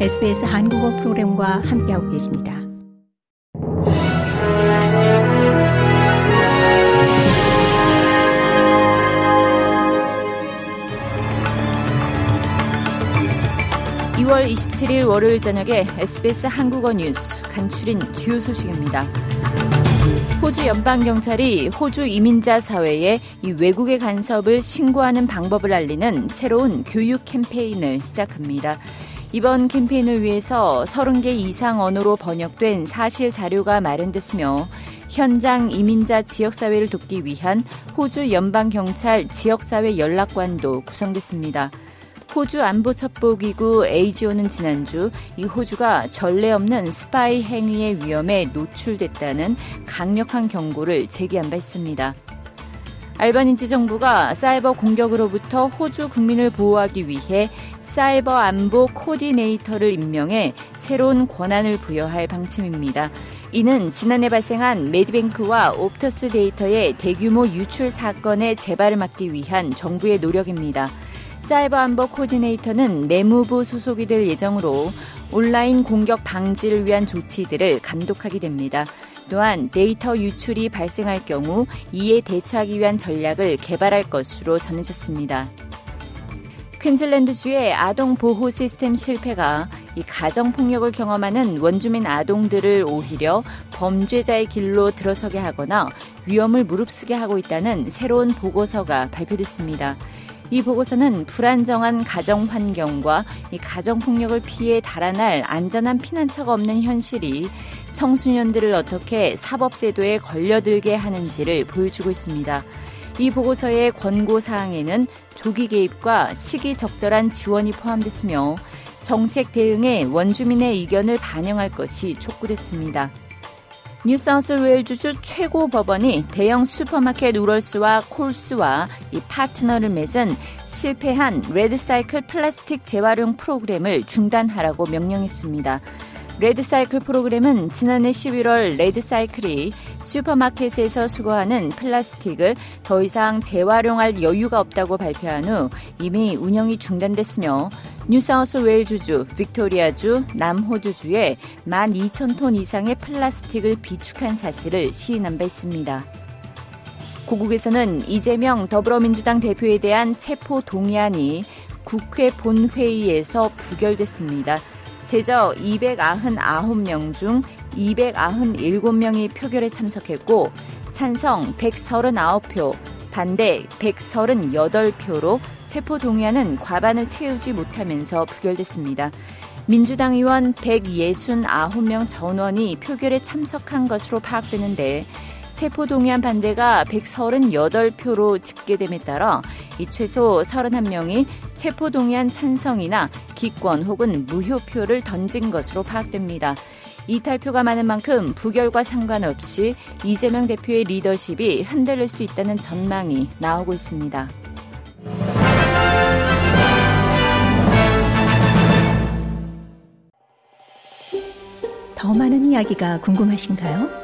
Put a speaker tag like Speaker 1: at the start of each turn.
Speaker 1: SBS 한국어 프로그램과 함께하고 계십니다.
Speaker 2: (2월 27일) 월요일 저녁에 SBS 한국어 뉴스 간추린 주요 소식입니다. 호주 연방경찰이 호주 이민자 사회에 이 외국의 간섭을 신고하는 방법을 알리는 새로운 교육 캠페인을 시작합니다. 이번 캠페인을 위해서 30개 이상 언어로 번역된 사실 자료가 마련됐으며 현장 이민자 지역사회를 돕기 위한 호주 연방경찰 지역사회 연락관도 구성됐습니다. 호주 안보첩보기구 AGO는 지난주 이 호주가 전례 없는 스파이 행위의 위험에 노출됐다는 강력한 경고를 제기한 바 있습니다. 알바니지 정부가 사이버 공격으로부터 호주 국민을 보호하기 위해 사이버 안보 코디네이터를 임명해 새로운 권한을 부여할 방침입니다. 이는 지난해 발생한 메디뱅크와 옵터스 데이터의 대규모 유출 사건의 재발을 막기 위한 정부의 노력입니다. 사이버 안보 코디네이터는 내무부 소속이 될 예정으로 온라인 공격 방지를 위한 조치들을 감독하게 됩니다. 또한 데이터 유출이 발생할 경우 이에 대처하기 위한 전략을 개발할 것으로 전해졌습니다. 퀸즐랜드주의 아동 보호 시스템 실패가 이 가정 폭력을 경험하는 원주민 아동들을 오히려 범죄자의 길로 들어서게 하거나 위험을 무릅쓰게 하고 있다는 새로운 보고서가 발표됐습니다. 이 보고서는 불안정한 가정 환경과 이 가정 폭력을 피해 달아날 안전한 피난처가 없는 현실이 청소년들을 어떻게 사법제도에 걸려들게 하는지를 보여주고 있습니다. 이 보고서의 권고 사항에는 조기 개입과 시기적절한 지원이 포함됐으며 정책 대응에 원주민의 의견을 반영할 것이 촉구됐습니다. 뉴사우스웨일즈주 최고 법원이 대형 슈퍼마켓 울워스와 콜스와 이 파트너를 맺은 실패한 레드사이클 플라스틱 재활용 프로그램을 중단하라고 명령했습니다. 레드사이클 프로그램은 지난해 11월 레드사이클이 슈퍼마켓에서 수거하는 플라스틱을 더 이상 재활용할 여유가 없다고 발표한 후 이미 운영이 중단됐으며 뉴사우스 웨일주주, 빅토리아주, 남호주주에 12,000톤 이상의 플라스틱을 비축한 사실을 시인한 바 있습니다. 고국에서는 이재명 더불어민주당 대표에 대한 체포 동의안이 국회 본회의에서 부결됐습니다. 제저 299명 중 297명이 표결에 참석했고 찬성 139표, 반대 138표로 체포 동의안은 과반을 채우지 못하면서 부결됐습니다. 민주당 의원 169명 전원이 표결에 참석한 것으로 파악되는데 체포 동의안 반대가 138표로 집계됨에 따라 이 최소 31명이 체포 동의안 찬성이나 기권 혹은 무효표를 던진 것으로 파악됩니다. 이탈표가 많은 만큼 부결과 상관없이 이재명 대표의 리더십이 흔들릴 수 있다는 전망이 나오고 있습니다.
Speaker 1: 더 많은 이야기가 궁금하신가요?